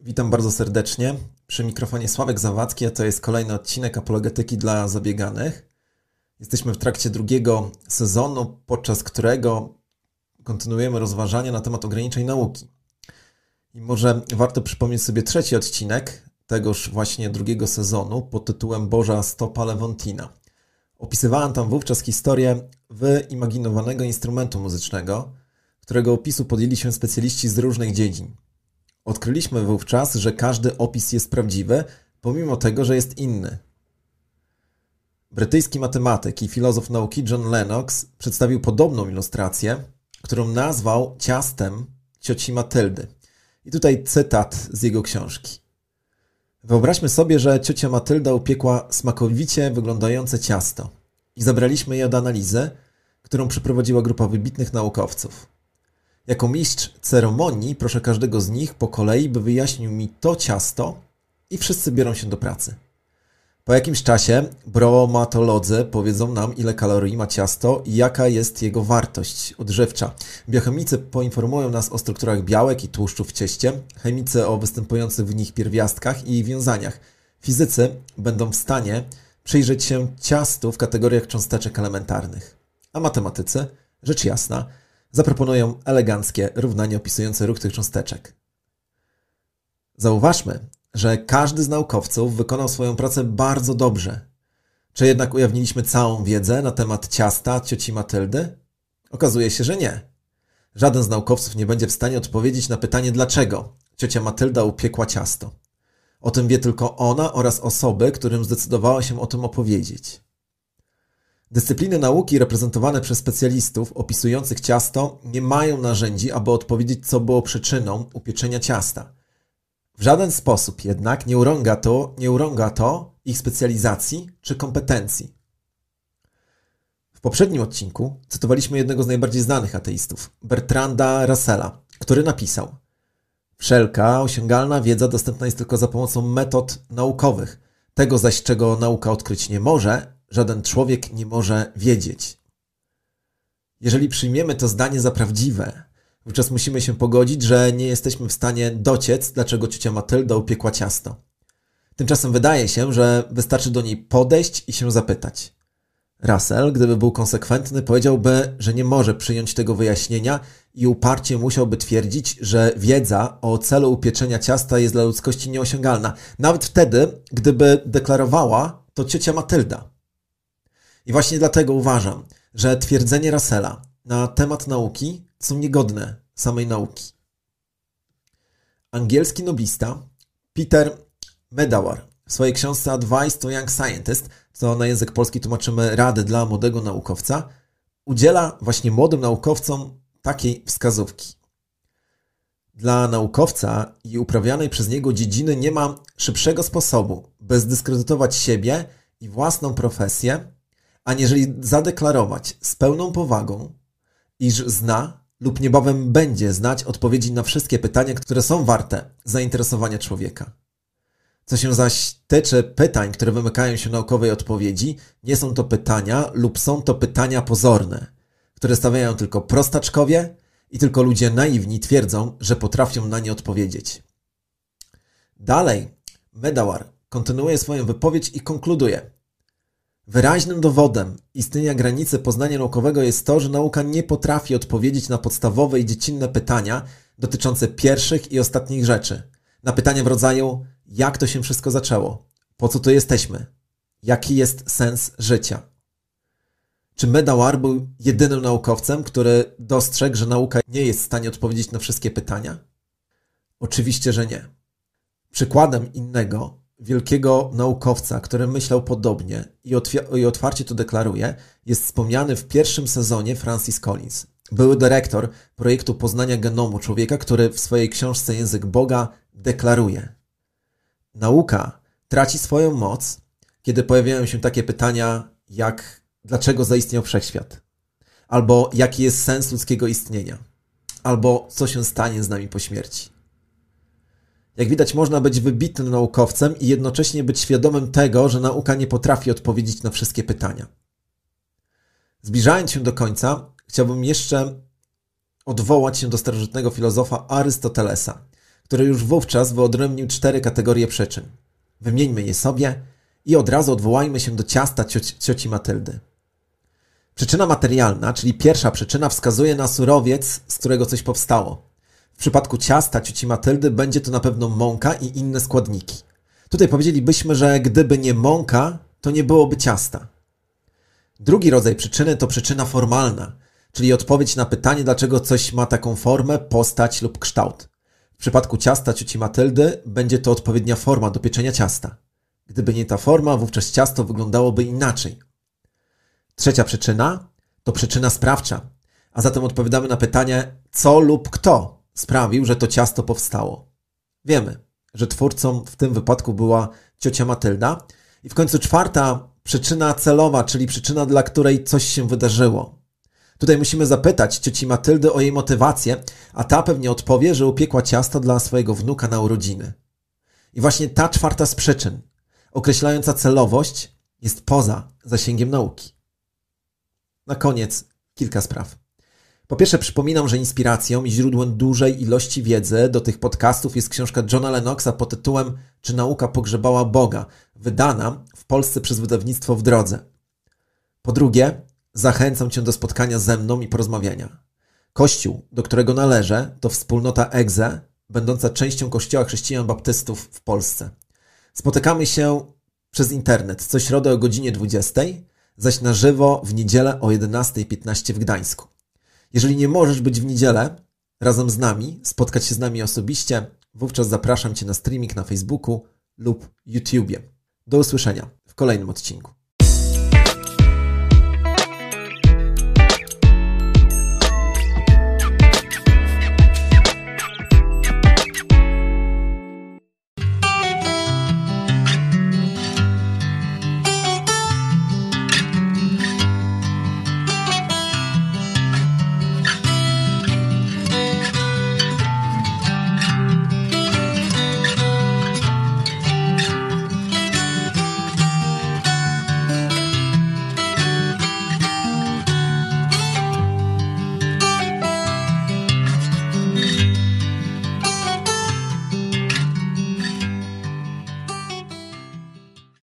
Witam bardzo serdecznie. Przy mikrofonie Sławek Zawadzki, a to jest kolejny odcinek Apologetyki dla Zabieganych. Jesteśmy w trakcie drugiego sezonu, podczas którego kontynuujemy rozważania na temat ograniczeń nauki. I może warto przypomnieć sobie trzeci odcinek tegoż właśnie drugiego sezonu pod tytułem Boża Stopa Lewontina. Opisywałem tam wówczas historię wyimaginowanego instrumentu muzycznego, którego opisu podjęli się specjaliści z różnych dziedzin. Odkryliśmy wówczas, że każdy opis jest prawdziwy, pomimo tego, że jest inny. Brytyjski matematyk i filozof nauki John Lennox przedstawił podobną ilustrację, którą nazwał ciastem cioci Matyldy. I tutaj cytat z jego książki. Wyobraźmy sobie, że ciocia Matylda upiekła smakowicie wyglądające ciasto i zabraliśmy je do analizy, którą przeprowadziła grupa wybitnych naukowców. Jako mistrz ceremonii proszę każdego z nich po kolei, by wyjaśnił mi to ciasto i wszyscy biorą się do pracy. Po jakimś czasie bromatolodzy powiedzą nam, ile kalorii ma ciasto i jaka jest jego wartość odżywcza. Biochemicy poinformują nas o strukturach białek i tłuszczów w cieście, chemicy o występujących w nich pierwiastkach i wiązaniach. Fizycy będą w stanie przyjrzeć się ciastu w kategoriach cząsteczek elementarnych. A matematycy, rzecz jasna, zaproponują eleganckie równanie opisujące ruch tych cząsteczek. Zauważmy, że każdy z naukowców wykonał swoją pracę bardzo dobrze. Czy jednak ujawniliśmy całą wiedzę na temat ciasta cioci Matyldy? Okazuje się, że nie. Żaden z naukowców nie będzie w stanie odpowiedzieć na pytanie, dlaczego ciocia Matylda upiekła ciasto. O tym wie tylko ona oraz osoby, którym zdecydowała się o tym opowiedzieć. Dyscypliny nauki reprezentowane przez specjalistów opisujących ciasto nie mają narzędzi, aby odpowiedzieć, co było przyczyną upieczenia ciasta. W żaden sposób jednak nie urąga to, nie urąga to ich specjalizacji czy kompetencji. W poprzednim odcinku cytowaliśmy jednego z najbardziej znanych ateistów, Bertranda Russella, który napisał: Wszelka osiągalna wiedza dostępna jest tylko za pomocą metod naukowych. Tego zaś, czego nauka odkryć nie może, żaden człowiek nie może wiedzieć. Jeżeli przyjmiemy to zdanie za prawdziwe, wówczas musimy się pogodzić, że nie jesteśmy w stanie dociec, dlaczego ciocia Matylda upiekła ciasto. Tymczasem wydaje się, że wystarczy do niej podejść i się zapytać. Russell, gdyby był konsekwentny, powiedziałby, że nie może przyjąć tego wyjaśnienia i uparcie musiałby twierdzić, że wiedza o celu upieczenia ciasta jest dla ludzkości nieosiągalna, nawet wtedy, gdyby deklarowała to ciocia Matylda. I właśnie dlatego uważam, że twierdzenie Russella na temat nauki są niegodne samej nauki. Angielski noblista Peter Medawar w swojej książce Advice to Young Scientist, co na język polski tłumaczymy Rady dla młodego naukowca, udziela właśnie młodym naukowcom takiej wskazówki. Dla naukowca i uprawianej przez niego dziedziny nie ma szybszego sposobu, by zdyskredytować siebie i własną profesję, aniżeli zadeklarować z pełną powagą, iż zna lub niebawem będzie znać odpowiedzi na wszystkie pytania, które są warte zainteresowania człowieka. Co się zaś tyczy pytań, które wymykają się naukowej odpowiedzi, nie są to pytania lub są to pytania pozorne, które stawiają tylko prostaczkowie i tylko ludzie naiwni twierdzą, że potrafią na nie odpowiedzieć. Dalej, Medawar kontynuuje swoją wypowiedź i konkluduje. Wyraźnym dowodem istnienia granicy poznania naukowego jest to, że nauka nie potrafi odpowiedzieć na podstawowe i dziecinne pytania dotyczące pierwszych i ostatnich rzeczy. Na pytania w rodzaju jak to się wszystko zaczęło? Po co tu jesteśmy? Jaki jest sens życia? Czy Medawar był jedynym naukowcem, który dostrzegł, że nauka nie jest w stanie odpowiedzieć na wszystkie pytania? Oczywiście, że nie. Przykładem innego wielkiego naukowca, który myślał podobnie i, i otwarcie to deklaruje, jest wspomniany w pierwszym sezonie Francis Collins. Były dyrektor projektu poznania genomu człowieka, który w swojej książce Język Boga deklaruje: Nauka traci swoją moc, kiedy pojawiają się takie pytania jak dlaczego zaistniał wszechświat? Albo jaki jest sens ludzkiego istnienia? Albo co się stanie z nami po śmierci? Jak widać, można być wybitnym naukowcem i jednocześnie być świadomym tego, że nauka nie potrafi odpowiedzieć na wszystkie pytania. Zbliżając się do końca, chciałbym jeszcze odwołać się do starożytnego filozofa Arystotelesa, który już wówczas wyodrębnił cztery kategorie przyczyn. Wymieńmy je sobie i od razu odwołajmy się do ciasta cioci, cioci Matyldy. Przyczyna materialna, czyli pierwsza przyczyna, wskazuje na surowiec, z którego coś powstało. W przypadku ciasta cioci Matyldy będzie to na pewno mąka i inne składniki. Tutaj powiedzielibyśmy, że gdyby nie mąka, to nie byłoby ciasta. Drugi rodzaj przyczyny to przyczyna formalna, czyli odpowiedź na pytanie, dlaczego coś ma taką formę, postać lub kształt. W przypadku ciasta cioci Matyldy będzie to odpowiednia forma do pieczenia ciasta. Gdyby nie ta forma, wówczas ciasto wyglądałoby inaczej. Trzecia przyczyna to przyczyna sprawcza, a zatem odpowiadamy na pytanie, co lub kto sprawił, że to ciasto powstało. Wiemy, że twórcą w tym wypadku była ciocia Matylda. I w końcu czwarta przyczyna celowa, czyli przyczyna, dla której coś się wydarzyło. Tutaj musimy zapytać cioci Matyldy o jej motywację, a ta pewnie odpowie, że upiekła ciasto dla swojego wnuka na urodziny. I właśnie ta czwarta z przyczyn, określająca celowość, jest poza zasięgiem nauki. Na koniec kilka spraw. Po pierwsze, przypominam, że inspiracją i źródłem dużej ilości wiedzy do tych podcastów jest książka Johna Lennoxa pod tytułem Czy nauka pogrzebała Boga, wydana w Polsce przez wydawnictwo w drodze. Po drugie, zachęcam Cię do spotkania ze mną i porozmawiania. Kościół, do którego należę, to wspólnota EGZE, będąca częścią Kościoła Chrześcijan Baptystów w Polsce. Spotykamy się przez internet co środę o godzinie 20, zaś na żywo w niedzielę o 11.15 w Gdańsku. Jeżeli nie możesz być w niedzielę razem z nami, spotkać się z nami osobiście, wówczas zapraszam Cię na streaming na Facebooku lub YouTubie. Do usłyszenia w kolejnym odcinku.